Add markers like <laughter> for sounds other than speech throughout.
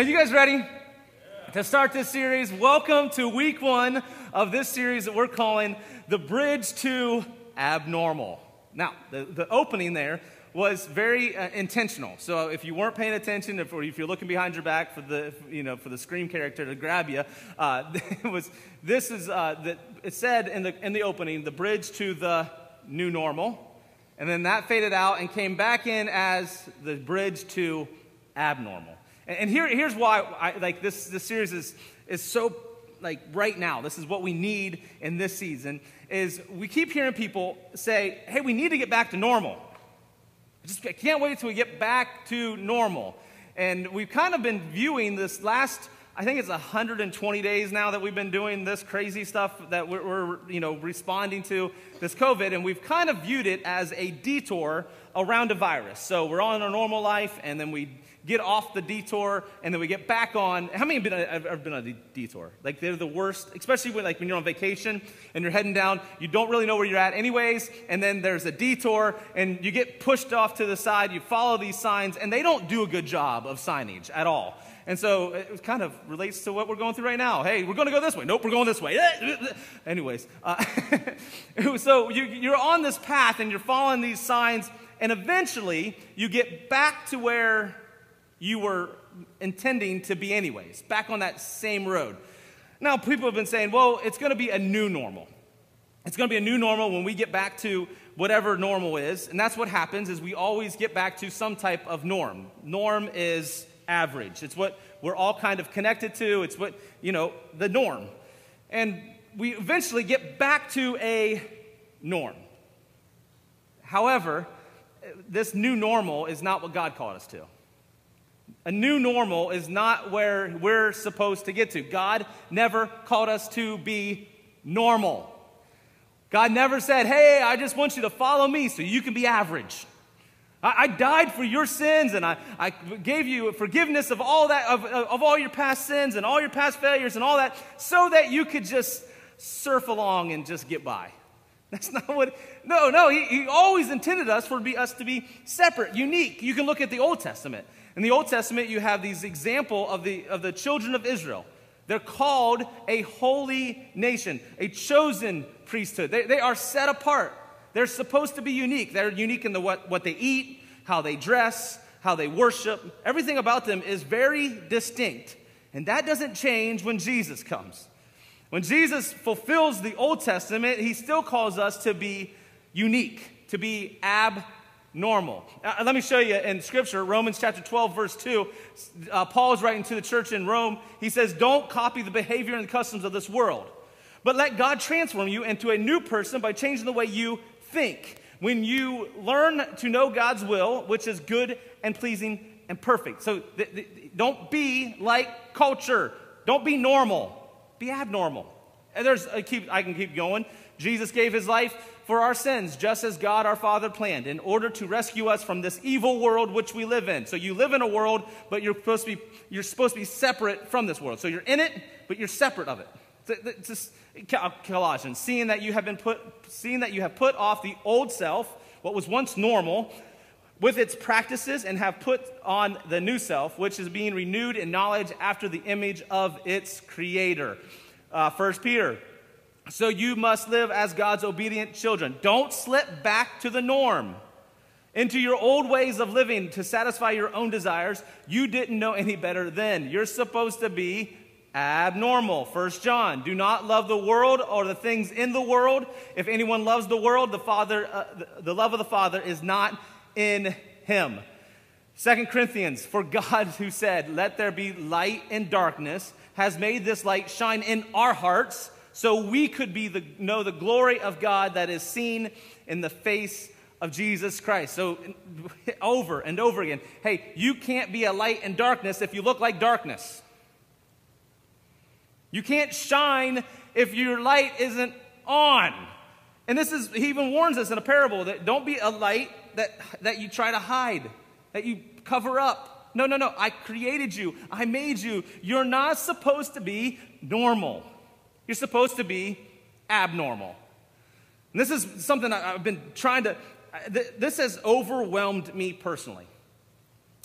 are you guys ready to start this series? Welcome to week one of this series that we're calling The Bridge to Abnormal. Now, the, the opening there was very uh, intentional. So if you weren't paying attention, if, or if you're looking behind your back for the, you know, for the scream character to grab you, uh, <laughs> it was, this is, uh, the, it said in the, in the opening, the bridge to the new normal. And then that faded out and came back in as the bridge to abnormal. And, here, here's why I, like this, this series is, is so like right now, this is what we need in this season, is we keep hearing people say, hey, we need to get back to normal. I just I can't wait until we get back to normal. And we've kind of been viewing this last, I think it's 120 days now that we've been doing this crazy stuff that we're, we're, you know, responding to this COVID, and we've kind of viewed it as a detour around a virus. So we're on our normal life, and then we get off the detour, and then we get back on. How many have been, have ever been on a detour? Like they're the worst, especially when, like, when you're on vacation and you're heading down, you don't really know where you're at anyways, and then there's a detour, and you get pushed off to the side, you follow these signs, and they don't do a good job of signage at all. And so it kind of relates to what we're going through right now. Hey, we're going to go this way. Nope, we're going this way. <laughs> Anyways, uh, <laughs> so you, you're on this path and you're following these signs, and eventually you get back to where you were intending to be, anyways, back on that same road. Now, people have been saying, well, it's going to be a new normal. It's going to be a new normal when we get back to whatever normal is. And that's what happens is we always get back to some type of norm. Norm is average. It's what we're all kind of connected to. It's what, you know, the norm. And we eventually get back to a norm. However, this new normal is not what God called us to. A new normal is not where we're supposed to get to. God never called us to be normal. God never said, Hey, I just want you to follow me so you can be average. I, I died for your sins and I, I gave you forgiveness of all that, of, of all your past sins and all your past failures and all that so that you could just surf along and just get by. That's not what, no, no, he, he always intended us for be, us to be separate, unique. You can look at the Old Testament. In the Old Testament, you have these example of the, of the children of Israel. They're called a holy nation, a chosen priesthood. They, they are set apart. They're supposed to be unique. They're unique in the, what, what they eat, how they dress, how they worship. Everything about them is very distinct. And that doesn't change when Jesus comes. When Jesus fulfills the Old Testament, he still calls us to be unique, to be ab normal. Uh, let me show you in Scripture, Romans chapter 12, verse 2. Uh, Paul is writing to the church in Rome. He says, Don't copy the behavior and customs of this world, but let God transform you into a new person by changing the way you think. When you learn to know God's will, which is good and pleasing and perfect. So th- th- don't be like culture, don't be normal, be abnormal. And there's, I, keep, I can keep going. Jesus gave his life for our sins, just as God our Father planned, in order to rescue us from this evil world which we live in. So you live in a world, but you're supposed to be, you're supposed to be separate from this world. So you're in it, but you're separate of it. It's just, Colossians, seeing that you have been put, seeing that you have put off the old self, what was once normal, with its practices, and have put on the new self, which is being renewed in knowledge after the image of its creator. Uh, First Peter so you must live as God's obedient children. Don't slip back to the norm, into your old ways of living to satisfy your own desires. You didn't know any better then. You're supposed to be abnormal. First John, do not love the world or the things in the world. If anyone loves the world, the Father, uh, the, love of the Father is not in him. Second Corinthians, for God who said, "Let there be light and darkness," has made this light shine in our hearts so we could be the, know the glory of God that is seen in the face of Jesus Christ. So <laughs> over and over again, hey, you can't be a light in darkness if you look like darkness. You can't shine if your light isn't on. And this is, he even warns us in a parable that don't be a light that, that you try to hide, that you cover up. No, no, no. I created you. I made you. You're not supposed to be normal. You're supposed to be abnormal. And this is something I've been trying to, this has overwhelmed me personally.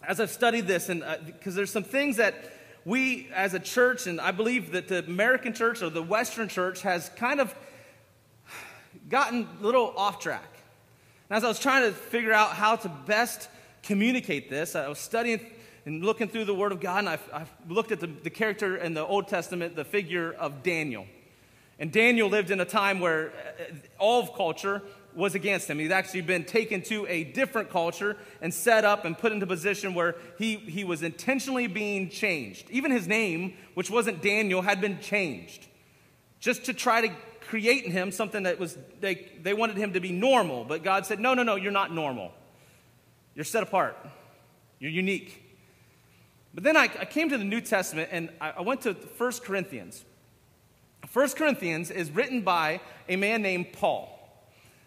As I've studied this, and because uh, there's some things that we as a church, and I believe that the American church or the Western church has kind of gotten a little off track. And as I was trying to figure out how to best communicate this, I was studying and looking through the Word of God, and I, I looked at the, the character in the Old Testament, the figure of Daniel. And Daniel lived in a time where uh, all of culture was against him. He'd actually been taken to a different culture and set up and put into position where he, he was intentionally being changed. Even his name, which wasn't Daniel, had been changed just to try to create in him something that was, they, they wanted him to be normal. But God said, no, no, no, you're not normal. You're set apart, you're unique. But then I, I came to the New Testament and I, I went to 1 Corinthians. 1 Corinthians is written by a man named Paul.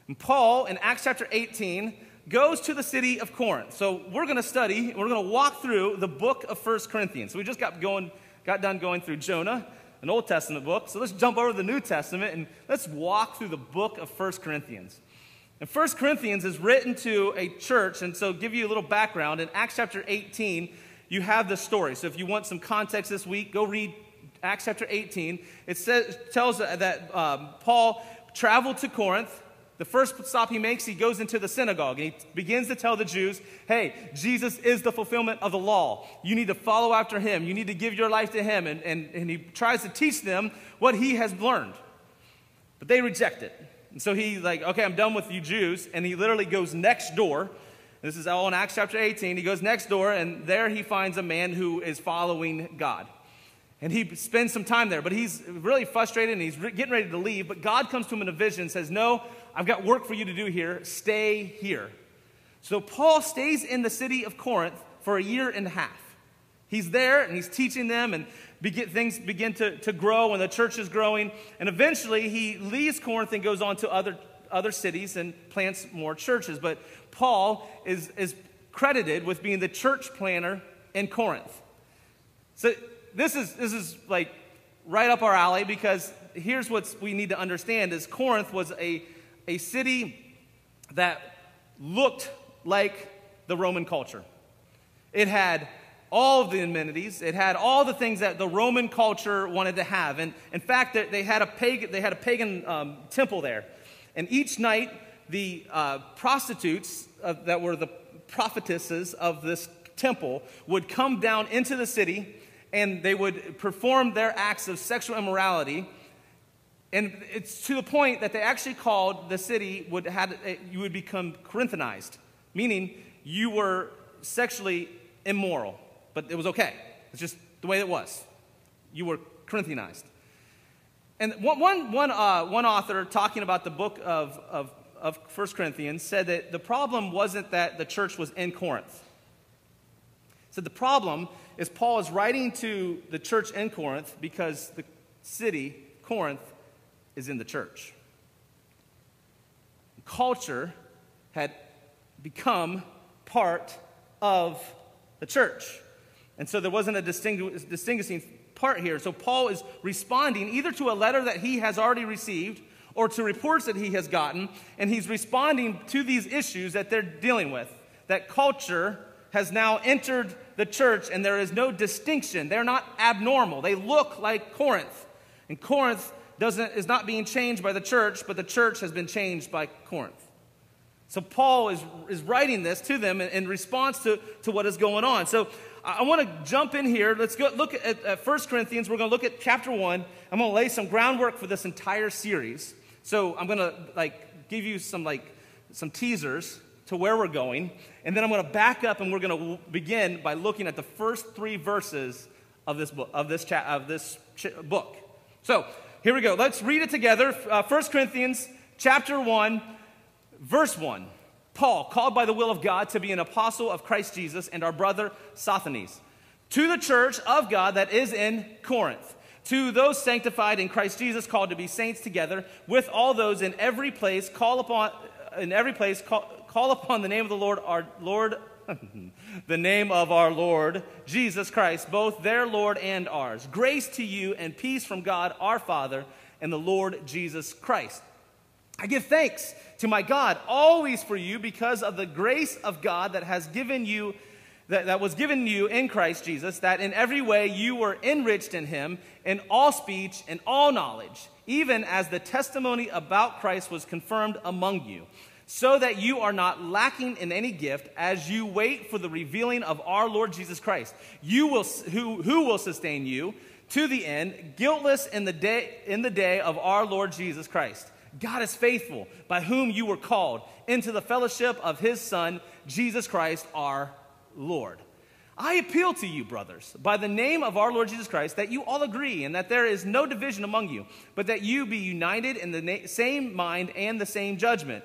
And Paul, in Acts chapter 18, goes to the city of Corinth. So we're going to study, we're going to walk through the book of 1 Corinthians. So we just got going, got done going through Jonah, an Old Testament book. So let's jump over to the New Testament and let's walk through the book of 1 Corinthians. And 1 Corinthians is written to a church, and so give you a little background. In Acts chapter 18, you have the story. So if you want some context this week, go read Acts chapter 18. It says, tells that um, Paul traveled to Corinth. The first stop he makes, he goes into the synagogue and he begins to tell the Jews, hey, Jesus is the fulfillment of the law. You need to follow after him. You need to give your life to him. And, and, and he tries to teach them what he has learned. But they reject it. And so he's like, okay, I'm done with you Jews. And he literally goes next door. This is all in Acts chapter 18. He goes next door, and there he finds a man who is following God. And he spends some time there, but he's really frustrated and he's getting ready to leave. But God comes to him in a vision and says, No, I've got work for you to do here. Stay here. So Paul stays in the city of Corinth for a year and a half. He's there and he's teaching them, and begin, things begin to, to grow, and the church is growing. And eventually he leaves Corinth and goes on to other, other cities and plants more churches. But Paul is, is credited with being the church planner in Corinth. So this is, this is like right up our alley because here's what we need to understand is Corinth was a, a city that looked like the Roman culture. It had all of the amenities. It had all the things that the Roman culture wanted to have. And in fact, they had a pagan, they had a pagan um, temple there. And each night, the uh, prostitutes uh, that were the prophetesses of this temple would come down into the city and they would perform their acts of sexual immorality. And it's to the point that they actually called the city would had you would become Corinthianized, meaning you were sexually immoral, but it was okay. It's just the way it was. You were Corinthianized. And one, one, one, uh, one author talking about the book of, of, of 1 Corinthians said that the problem wasn't that the church was in Corinth. Said the problem is Paul is writing to the church in Corinth because the city, Corinth, is in the church. Culture had become part of the church. And so there wasn't a distinguishing part here. So Paul is responding either to a letter that he has already received or to reports that he has gotten, and he's responding to these issues that they're dealing with. That culture has now entered the church, and there is no distinction. They're not abnormal. They look like Corinth. And Corinth doesn't, is not being changed by the church, but the church has been changed by Corinth. So Paul is, is writing this to them in, in response to, to what is going on. So I, want to jump in here. Let's go look at, at 1 Corinthians. We're going to look at chapter 1. I'm going to lay some groundwork for this entire series. So I'm going to like give you some like some teasers to where we're going. And then I'm going to back up and we're going to begin by looking at the first three verses of this book. Of this, cha- of this ch- book. So here we go. Let's read it together. Uh, 1 Corinthians chapter 1, verse 1. Paul, called by the will of God to be an apostle of Christ Jesus, and our brother Sosthenes, to the church of God that is in Corinth, to those sanctified in Christ Jesus, called to be saints together, with all those in every place, call upon in every place, call, call upon the name of the Lord, our Lord, <laughs> the name of our Lord Jesus Christ, both their Lord and ours. Grace to you and peace from God our Father and the Lord Jesus Christ. I give thanks to my God always for you because of the grace of God that has given you that, that was given you in Christ Jesus, that in every way you were enriched in him in all speech and all knowledge, even as the testimony about Christ was confirmed among you, so that you are not lacking in any gift as you wait for the revealing of our Lord Jesus Christ, you will, who, who will sustain you to the end, guiltless in the, day, in the day of our Lord Jesus Christ. God is faithful, by whom you were called into the fellowship of his Son, Jesus Christ, our Lord. I appeal to you, brothers, by the name of our Lord Jesus Christ, that you all agree and that there is no division among you, but that you be united in the na- same mind and the same judgment.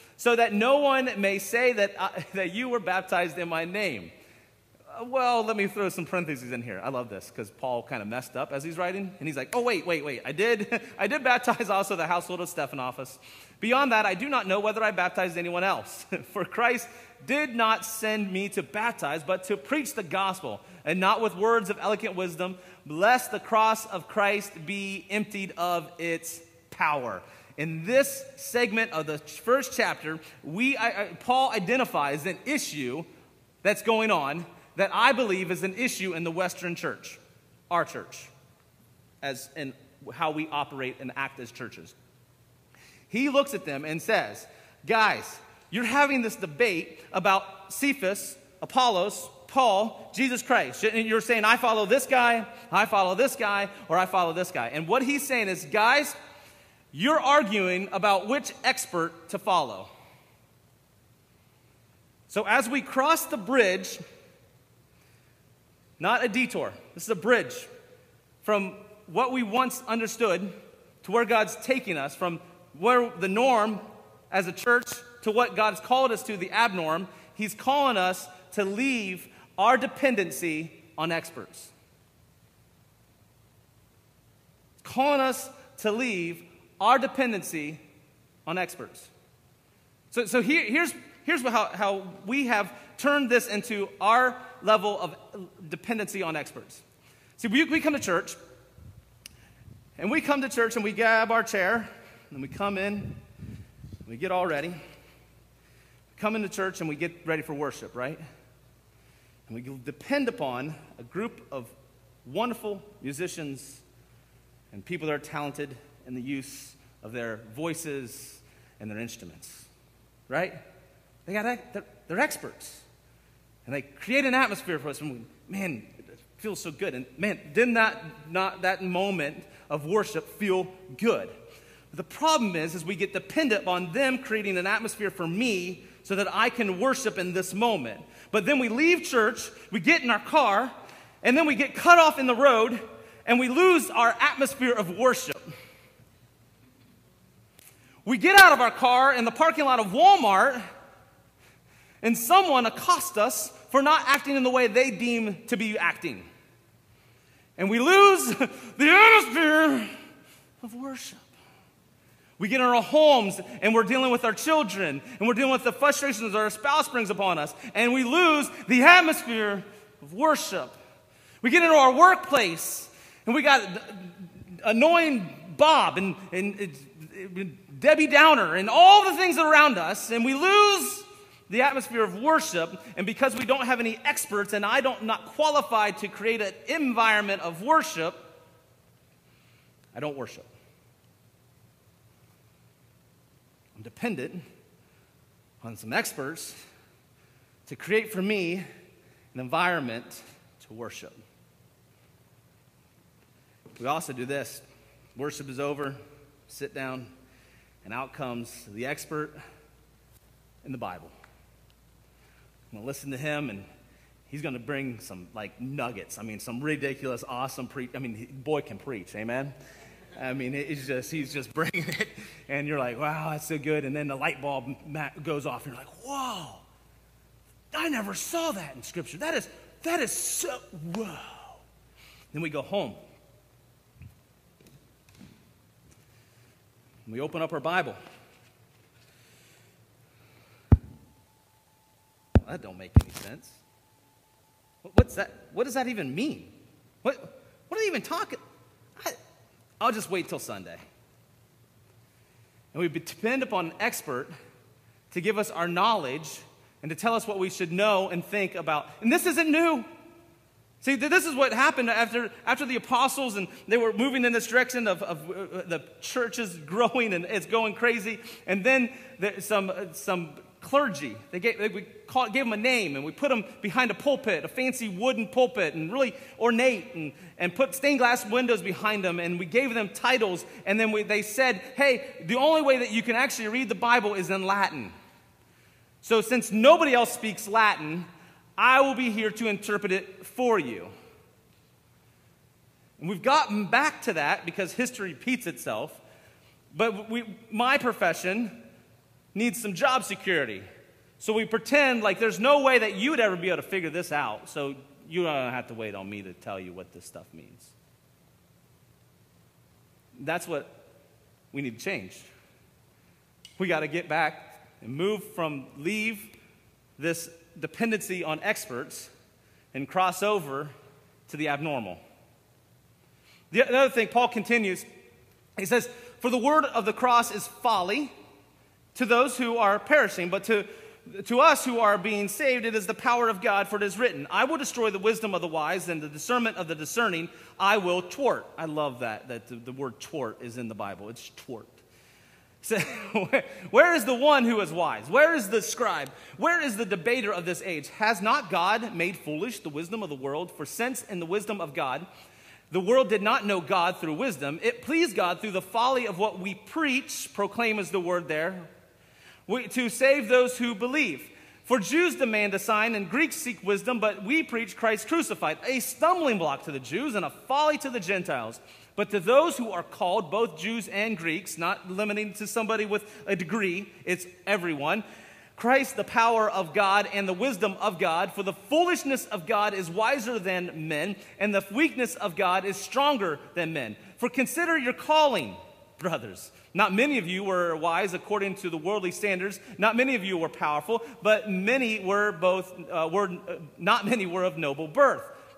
so that no one may say that, I, <laughs> that you were baptized in my name. Uh, well, let me throw some parentheses in here. I love this because Paul kind of messed up as he's writing, and he's like, "Oh wait, wait, wait! I did, <laughs> I did baptize also the household of Stephanas. Beyond that, I do not know whether I baptized anyone else. <laughs> For Christ did not send me to baptize, but to preach the gospel, and not with words of eloquent wisdom, lest the cross of Christ be emptied of its power." In this segment of the first chapter, we, I, I, Paul identifies an issue that's going on that I believe is an issue in the Western church, our church, as in how we operate and act as churches. He looks at them and says, Guys, you're having this debate about Cephas, Apollos, Paul, Jesus Christ. You're saying, I follow this guy, I follow this guy, or I follow this guy. And what he's saying is, guys, you're arguing about which expert to follow. So as we cross the bridge, not a detour, this is a bridge from what we once understood to where God's taking us, from where the norm as a church to what God's called us to, the abnorm. He's calling us to leave our dependency on experts. calling us to leave our dependency on experts. So, so here, here's, here's how, how we have turned this into our level of dependency on experts. See, we, we come to church, and we come to church and we grab our chair, and we come in, we get all ready. We come into church and we get ready for worship, right? And we depend upon a group of wonderful musicians and people that are talented in the use of their voices and their instruments, right? They got, they're, they're experts. And they create an atmosphere for us. And we, man, it feels so good. And man, didn't that, not, that moment of worship feel good? But the problem is, is we get dependent on them creating an atmosphere for me so that I can worship in this moment. But then we leave church, we get in our car, and then we get cut off in the road, and we lose our atmosphere of worship. We get out of our car in the parking lot of Walmart, and someone accosts us for not acting in the way they deem to be acting. And we lose <laughs> the atmosphere of worship. We get in our homes and we're dealing with our children and we're dealing with the frustrations our spouse brings upon us, and we lose the atmosphere of worship. We get into our workplace and we got annoying Bob and, and, Debbie Downer and all the things around us, and we lose the atmosphere of worship. And because we don't have any experts and I don't not qualified to create an environment of worship, I don't worship. I'm dependent on some experts to create for me an environment to worship. We also do this worship is over, sit down, and out comes the expert in the Bible. I'm going to listen to him, and he's going to bring some like nuggets. I mean, some ridiculous, awesome preach. I mean, boy can preach, amen. I mean, it's just he's just <laughs> bringing it, and you're like, wow, that's so good. And then the light bulb goes off, and you're like, whoa, I never saw that in Scripture. That is that is so whoa. Then we go home, We open up our Bible. Well, that don't make any sense. What's that? What does that even mean? What, what are they even talking? I, I'll just wait till Sunday. And we depend upon an expert to give us our knowledge and to tell us what we should know and think about. And this isn't new. See, this is what happened after, after the apostles and they were moving in this direction of, of uh, the churches growing and it's going crazy. And then there, some, some clergy, they gave, they, we call, gave them a name and we put them behind a pulpit, a fancy wooden pulpit and really ornate and, and put stained glass windows behind them. And we gave them titles. And then we, they said, hey, the only way that you can actually read the Bible is in Latin. So since nobody else speaks Latin, I will be here to interpret it for you. And we've gotten back to that because history repeats itself. But we, my profession needs some job security. So we pretend like there's no way that you would ever be able to figure this out. So you don't have to wait on me to tell you what this stuff means. That's what we need to change. We got to get back and move from leave this dependency on experts and cross over to the abnormal. The other thing, Paul continues, he says, For the word of the cross is folly to those who are perishing, but to, to us who are being saved, it is the power of God, for it is written, I will destroy the wisdom of the wise, and the discernment of the discerning I will twart. I love that, that the, the word twart is in the Bible. It's twart. So, <laughs> where is the one who is wise? Where is the scribe? Where is the debater of this age? Has not God made foolish the wisdom of the world? For since in the wisdom of God, the world did not know God through wisdom, it pleased God through the folly of what we preach, proclaim is the word there, we, to save those who believe. For Jews demand a sign and Greeks seek wisdom, but we preach Christ crucified, a stumbling block to the Jews and a folly to the Gentiles. But to those who are called, both Jews and Greeks, not limiting to somebody with a degree, it's everyone. Christ, the power of God and the wisdom of God, for the foolishness of God is wiser than men, and the weakness of God is stronger than men. For consider your calling, brothers. Not many of you were wise according to the worldly standards. Not many of you were powerful, but many were both, uh, were, uh, not many were of noble birth.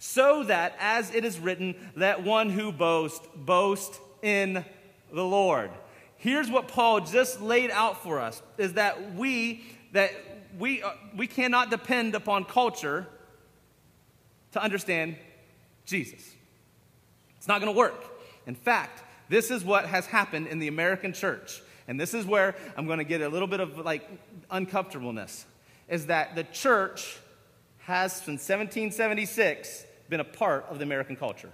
so that, as it is written, let one who boasts boast in the Lord. Here's what Paul just laid out for us: is that we that we uh, we cannot depend upon culture to understand Jesus. It's not going to work. In fact, this is what has happened in the American church. And this is where I'm going to get a little bit of like uncomfortableness is that the church has since 1776 been a part of the American culture.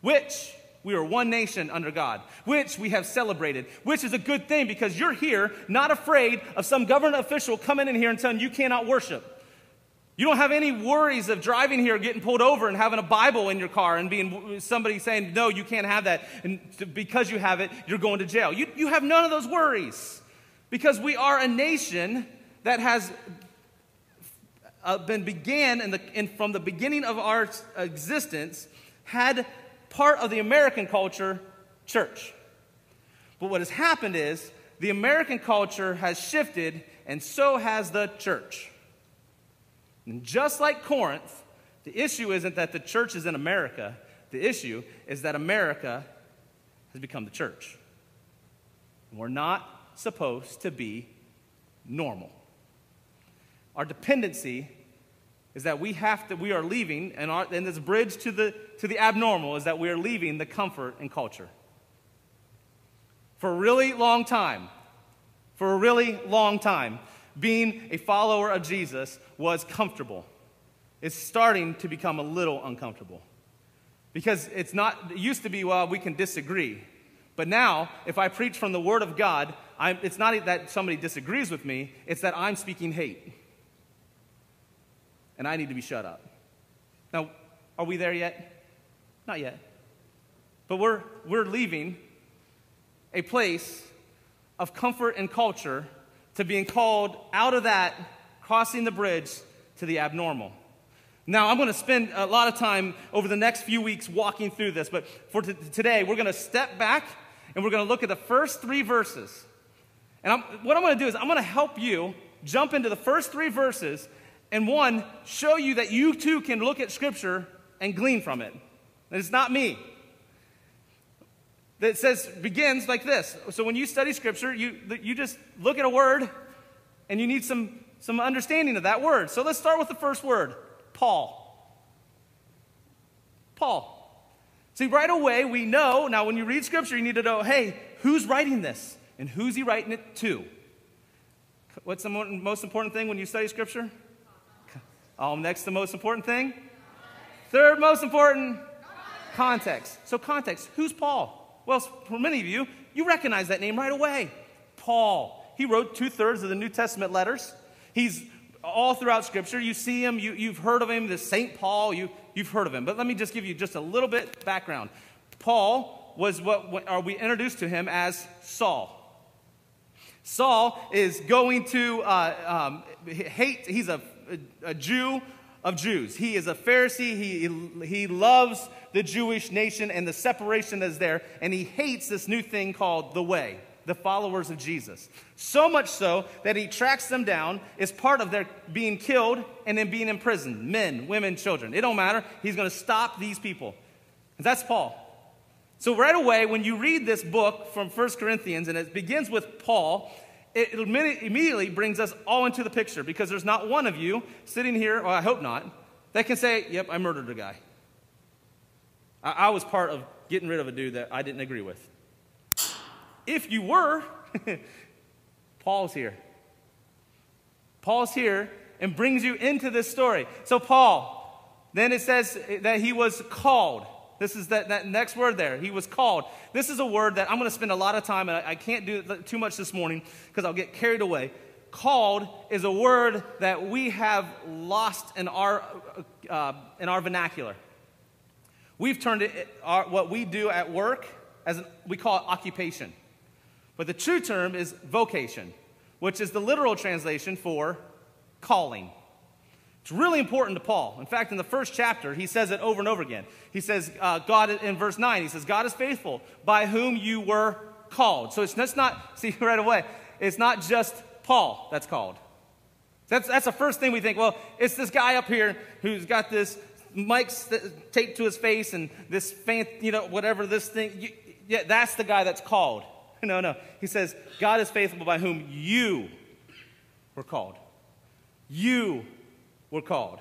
Which we are one nation under God, which we have celebrated, which is a good thing because you're here not afraid of some government official coming in here and telling you cannot worship. You don't have any worries of driving here, getting pulled over, and having a Bible in your car and being somebody saying, No, you can't have that. And because you have it, you're going to jail. You, you have none of those worries because we are a nation that has uh, been began in the, in, from the beginning of our existence had part of the American culture church. But what has happened is the American culture has shifted, and so has the church. And just like Corinth, the issue isn't that the church is in America, the issue is that America has become the church. we're not supposed to be normal. Our dependency is that we have to, we are leaving, and, our, and this bridge to the, to the abnormal is that we are leaving the comfort and culture. For a really long time, for a really long time, being a follower of Jesus was comfortable. It's starting to become a little uncomfortable. Because it's not, it used to be, well, we can disagree. But now, if I preach from the Word of God, I'm, it's not that somebody disagrees with me, it's that I'm speaking hate. And I need to be shut up. Now, are we there yet? Not yet. But we're, we're leaving a place of comfort and culture to being called out of that, crossing the bridge to the abnormal. Now, I'm going to spend a lot of time over the next few weeks walking through this, but for t- today, we're going to step back and we're going to look at the first three verses. And I'm, what I'm going to do is I'm going to help you jump into the first three verses and one, show you that you too can look at Scripture and glean from it. And it's not me. That says, begins like this. So when you study Scripture, you, you just look at a word and you need some, some understanding of that word. So let's start with the first word Paul. Paul. See, right away, we know, now when you read Scripture, you need to know hey, who's writing this? And who's he writing it to? What's the most important thing when you study Scripture? Oh, next, the most important thing? Third most important? Context. So, context. Who's Paul? Well, for many of you, you recognize that name right away. Paul. He wrote two thirds of the New Testament letters. He's all throughout Scripture. You see him, you, you've heard of him, the St. Paul, you, you've heard of him. But let me just give you just a little bit background. Paul was what, what are we introduced to him as Saul. Saul is going to uh, um, hate, he's a, a, Jew of Jews. He is a Pharisee. He, he loves the Jewish nation and the separation that is there, and he hates this new thing called the way the followers of Jesus. So much so that he tracks them down, is part of their being killed and then being imprisoned men, women, children. It don't matter. He's going to stop these people. And that's Paul. So, right away, when you read this book from 1 Corinthians and it begins with Paul, it immediately brings us all into the picture because there's not one of you sitting here, or I hope not, that can say, Yep, I murdered a guy. I, I was part of getting rid of a dude that I didn't agree with. If you were, <laughs> Paul's here. Paul's here and brings you into this story. So, Paul, then it says that he was called. This is that, that next word there. He was called. This is a word that I'm going to spend a lot of time, and I, I can't do too much this morning because I'll get carried away. Called is a word that we have lost in our, uh, in our vernacular. We've turned it, our, what we do at work as an, we call it occupation. But the true term is vocation, which is the literal translation for calling. It's really important to Paul. In fact, in the first chapter, he says it over and over again. He says, uh, God, in verse 9, he says, God is faithful, by whom you were called. So it's not, <laughs> see right away, it's not just Paul that's called. That's, that's the first thing we think. Well, it's this guy up here who's got this mic taped to his face and this you know, whatever this thing. You, yeah, that's the guy that's called. <laughs> No, no. He says, God is faithful by whom you were called. You were called.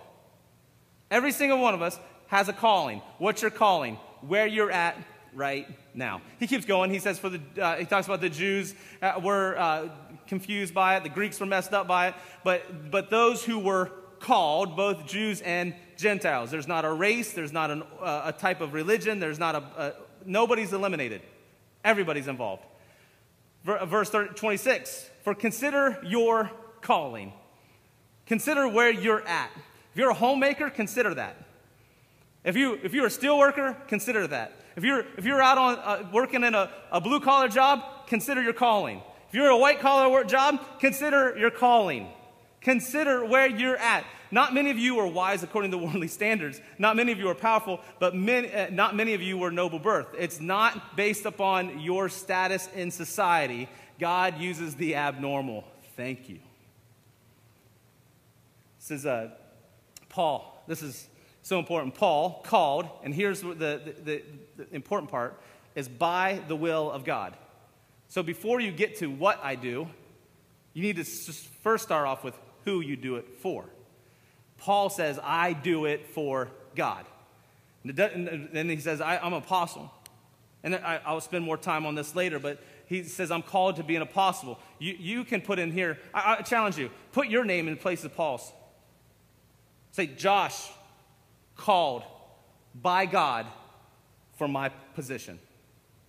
Every single one of us has a calling. What's your calling? Where you're at right now. He keeps going. He says, for the, uh, he talks about the Jews uh, were uh, confused by it, the Greeks were messed up by it, but, but those who were called, both Jews and Gentiles. There's not a race, there's not an, uh, a type of religion, there's not a, a, nobody's eliminated. Everybody's involved. Verse 26 For consider your calling. Consider where you're at. If you're a homemaker, consider that. If, you, if you're a steel worker, consider that. If you're, if you're out on, uh, working in a, a blue collar job, consider your calling. If you're a white collar job, consider your calling. Consider where you're at. Not many of you are wise according to <laughs> worldly standards. Not many of you are powerful, but many, uh, not many of you were noble birth. It's not based upon your status in society. God uses the abnormal. Thank you. This is uh, Paul. This is so important. Paul called, and here's the, the, the, the important part, is by the will of God. So before you get to what I do, you need to first start off with who you do it for. Paul says, I do it for God. And then he says, I, am an apostle. And I, will spend more time on this later, but he says, I'm called to be an apostle. You, you can put in here, I, I challenge you, put your name in place of Paul's. Say, Josh, called by God for my position.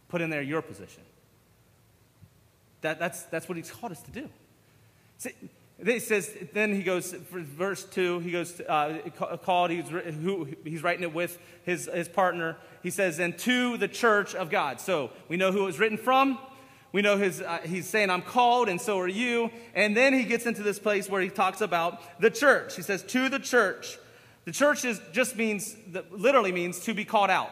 put in there your position. That, that's, that's what he's called us to do. See, it says, then he goes, verse 2, he goes, uh, called, he's, who, he's writing it with his, his partner. He says, and to the church of God. So we know who it was written from. We know his, uh, he's saying, I'm called, and so are you. And then he gets into this place where he talks about the church. He says, to the church. The church is, just means, literally means to be called out.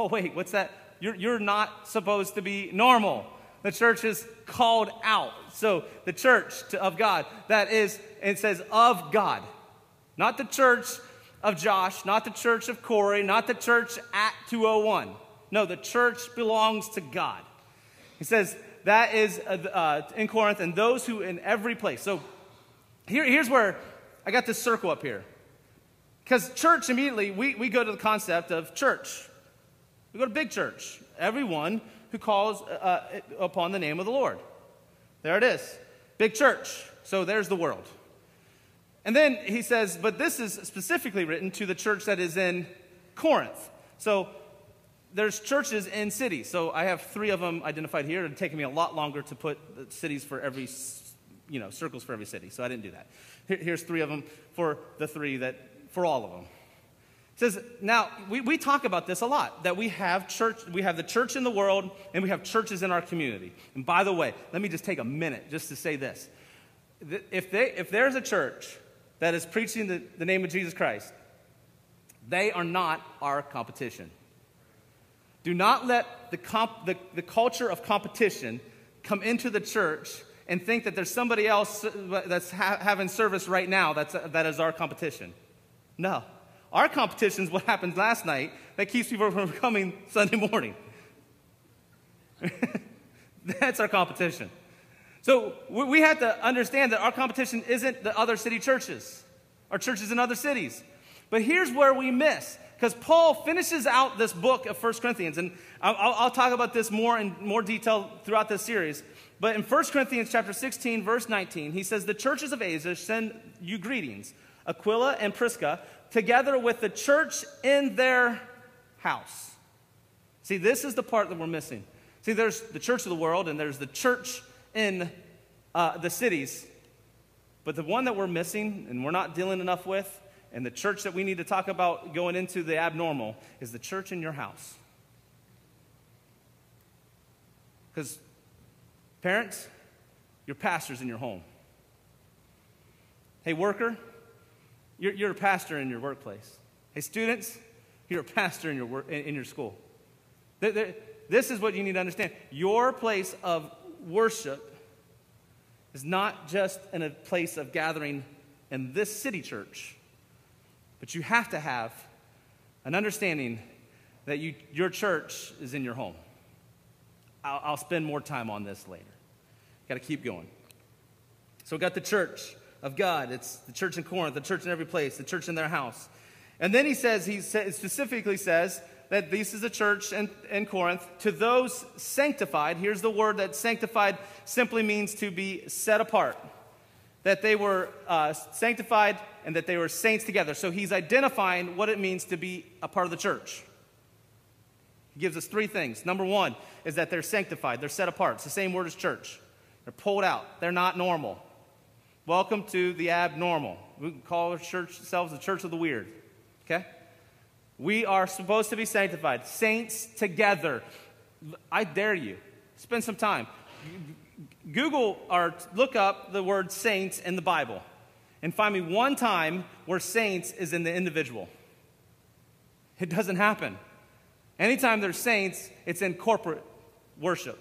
Oh, wait, what's that? You're, you're not supposed to be normal. The church is called out. So the church to, of God, that is, it says of God. Not the church of Josh, not the church of Corey, not the church at 201. No, the church belongs to God. He says that is uh, uh, in Corinth, and those who in every place. So here, here's where I got this circle up here. Because church, immediately, we, we go to the concept of church. We go to big church. Everyone who calls uh, uh upon the name of the Lord. There it is. Big church. So there's the world. And then he says, but this is specifically written to the church that is in Corinth. So there's churches in cities. So I have three of them identified here. It'd taken me a lot longer to put cities for every, you know, circles for every city. So I didn't do that. Here, here's three of them for the three that, for all of them. It says, now, we, we talk about this a lot, that we have church, we have the church in the world, and we have churches in our community. And by the way, let me just take a minute just to say this. If, they, if there's a church that is preaching the, the name of Jesus Christ, they are not our competition. Do not let the, comp, the, the culture of competition come into the church and think that there's somebody else uh, that's ha- having service right now that's, uh, that is our competition. No. Our competition is what happened last night that keeps people from coming Sunday morning. <laughs> that's our competition. So we have to understand that our competition isn't the other city churches, our churches in other cities. But here's where we miss because Paul finishes out this book of 1 Corinthians, and I'll, I'll, talk about this more in more detail throughout this series. But in 1 Corinthians chapter 16, verse 19, he says, The churches of Asia send you greetings, Aquila and Prisca, together with the church in their house. See, this is the part that we're missing. See, there's the church of the world, and there's the church in uh, the cities. But the one that we're missing and we're not dealing enough with and the church that we need to talk about going into the abnormal is the church in your house. Because, parents, your pastor's in your home. Hey, worker, you're, you're a pastor in your workplace. Hey, students, you're a pastor in your, work, in, in your school. This is what you need to understand. Your place of worship is not just in a place of gathering in this city church. But you have to have an understanding that you, your church is in your home. I'll, I'll spend more time on this later. Got to keep going. So we got the church of God. It's the church in Corinth, the church in every place, the church in their house. And then he says, he specifically says that this is a church in, in Corinth to those sanctified. Here's the word that sanctified simply means to be set apart that they were uh, sanctified and that they were saints together. So he's identifying what it means to be a part of the church. He gives us three things. Number one is that they're sanctified, they're set apart. It's the same word as church. They're pulled out, they're not normal. Welcome to the abnormal. We call ourselves the church of the weird. Okay? We are supposed to be sanctified, saints together. I dare you, spend some time. Google or look up the word saints in the Bible and find me one time where saints is in the individual. It doesn't happen. Anytime there's saints, it's in corporate worship.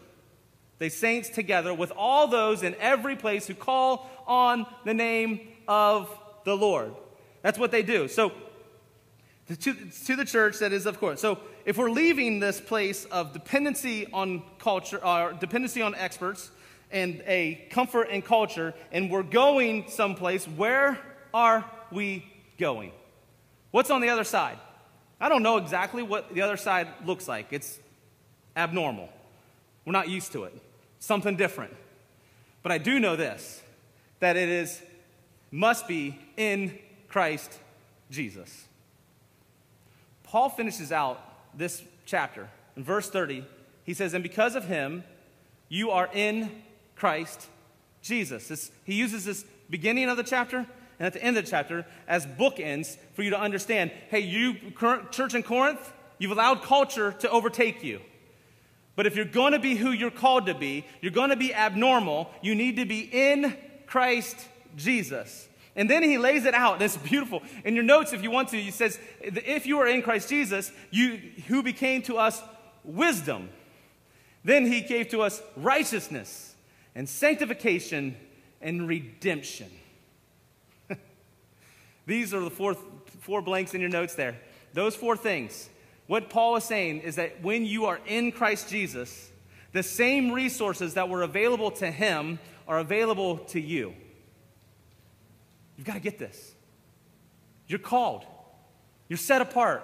They saints together with all those in every place who call on the name of the Lord. That's what they do. So, to, to the church, that is, of course. So, if we're leaving this place of dependency on culture, or uh, dependency on experts, and a comfort and culture, and we're going someplace, where are we going? What's on the other side? I don't know exactly what the other side looks like. It's abnormal. We're not used to it. Something different. But I do know this that it is must be in Christ Jesus. Paul finishes out this chapter in verse 30 He says, And because of him, you are in Christ Jesus. This, he uses this beginning of the chapter and at the end of the chapter as bookends for you to understand hey, you, church in Corinth, you've allowed culture to overtake you. But if you're going to be who you're called to be, you're going to be abnormal, you need to be in Christ Jesus. And then he lays it out. It's beautiful. In your notes, if you want to, he says, If you are in Christ Jesus, you, who became to us wisdom, then he gave to us righteousness and sanctification and redemption. <laughs> These are the four, four blanks in your notes there. Those four things. What Paul is saying is that when you are in Christ Jesus, the same resources that were available to him are available to you. You've got to get this. You're called, you're set apart,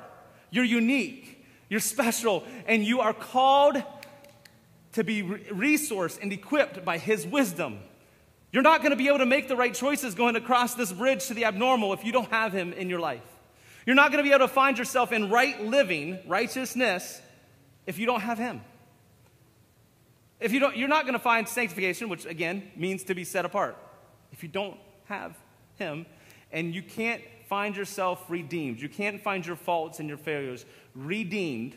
you're unique, you're special, and you are called to be resourced and equipped by his wisdom. You're not going to be able to make the right choices going across this bridge to the abnormal if you don't have him in your life. You're not going to be able to find yourself in right living, righteousness, if you don't have Him. If you don't, you're not going to find sanctification, which again means to be set apart, if you don't have Him. And you can't find yourself redeemed. You can't find your faults and your failures redeemed.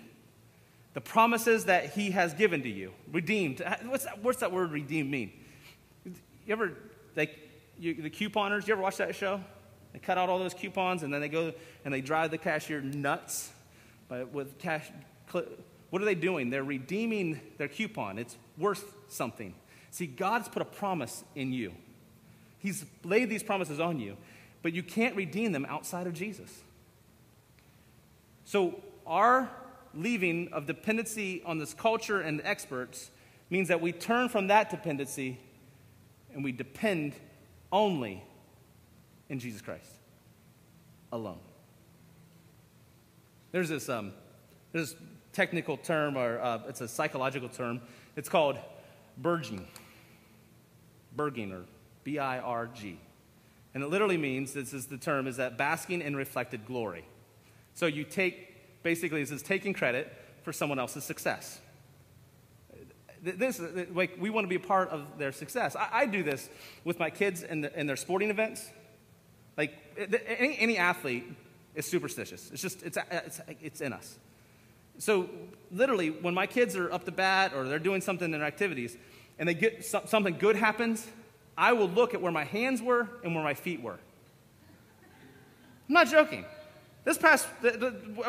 The promises that He has given to you. Redeemed. What's that, what's that word redeemed mean? You ever, like, you, the couponers, you ever watch that show? They cut out all those coupons and then they go and they drive the cashier nuts by, with cash. What are they doing? They're redeeming their coupon. It's worth something. See, God's put a promise in you. He's laid these promises on you, but you can't redeem them outside of Jesus. So, our leaving of dependency on this culture and experts means that we turn from that dependency and we depend only in Jesus Christ alone. There's this, um, there's this technical term, or uh, it's a psychological term. It's called birging. Birging, or B I R G. And it literally means, this is the term, is that basking in reflected glory. So you take, basically, is taking credit for someone else's success. This, like, we want to be a part of their success. I, I do this with my kids in, the, in their sporting events. Like, any, any athlete is superstitious. It's just, it's, it's, it's in us. So, literally, when my kids are up to bat or they're doing something in their activities and they get something good happens, I will look at where my hands were and where my feet were. I'm not joking. This past,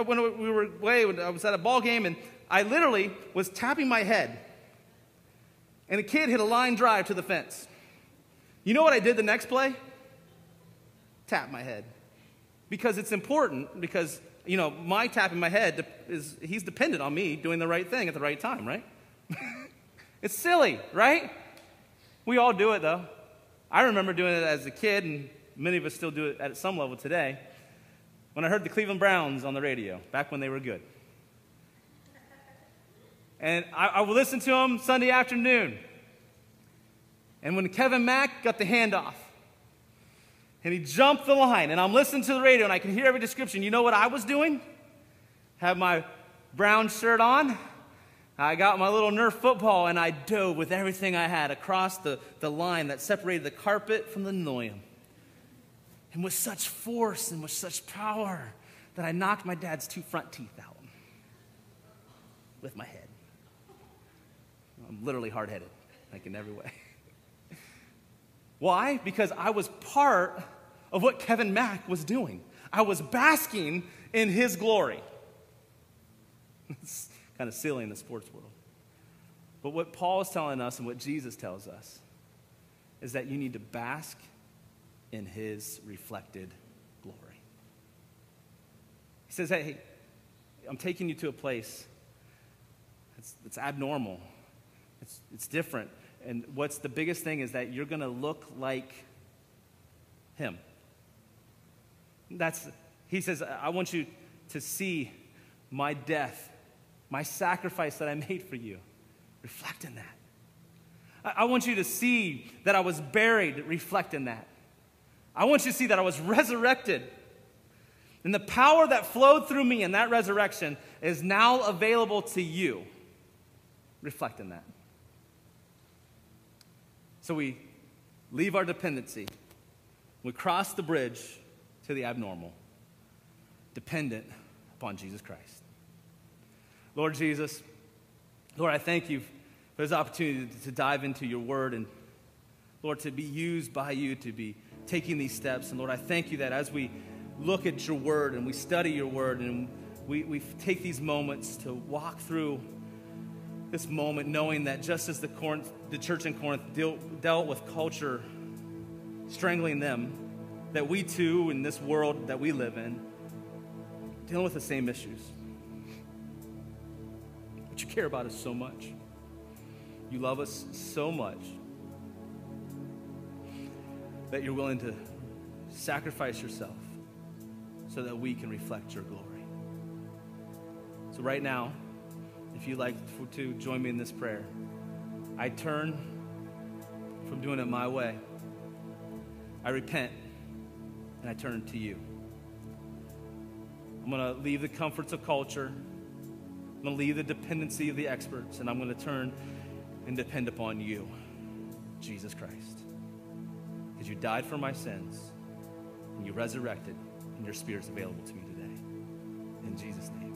when we were away, I was at a ball game and I literally was tapping my head and a kid hit a line drive to the fence. You know what I did the next play? tap my head. Because it's important, because, you know, my tapping my head is, he's dependent on me doing the right thing at the right time, right? <laughs> it's silly, right? We all do it, though. I remember doing it as a kid, and many of us still do it at some level today, when I heard the Cleveland Browns on the radio, back when they were good. And I, I would listen to them Sunday afternoon. And when Kevin Mack got the handoff, and he jumped the line. And I'm listening to the radio and I can hear every description. You know what I was doing? Had my brown shirt on. I got my little Nerf football and I dove with everything I had across the, the line that separated the carpet from the linoleum. And with such force and with such power that I knocked my dad's two front teeth out with my head. I'm literally hard headed, like in every way. Why? Because I was part of what Kevin Mack was doing. I was basking in his glory. It's kind of silly in the sports world. But what Paul is telling us and what Jesus tells us is that you need to bask in his reflected glory. He says, Hey, I'm taking you to a place that's, that's abnormal, it's, it's different. And what's the biggest thing is that you're going to look like him. That's, he says, I want you to see my death, my sacrifice that I made for you. Reflect in that. I, I want you to see that I was buried. Reflect in that. I want you to see that I was <laughs> resurrected. And the power that flowed through me in that resurrection is now available to you. reflect in that. So we leave our dependency. We cross the bridge to the abnormal, dependent upon Jesus Christ. Lord Jesus, Lord, I thank you for this opportunity to dive into your word and, Lord, to be used by you to be taking these steps. And Lord, I thank you that as we look at your word and we study your word and we, we take these moments to walk through this moment knowing that just as the, Corinth, the church in Corinth deal, dealt with culture strangling them, that we too, in this world that we live in, dealing with the same issues. But you care about us so much. You love us so much that you're willing to sacrifice yourself so that we can reflect your glory. So, right now, if you'd like to join me in this prayer, I turn from doing it my way. I repent and I turn to you. I'm going to leave the comforts of culture. I'm going to leave the dependency of the experts, and I'm going to turn and depend upon you, Jesus Christ. Because you died for my sins, and you resurrected, and your spirit's available to me today. In Jesus' name.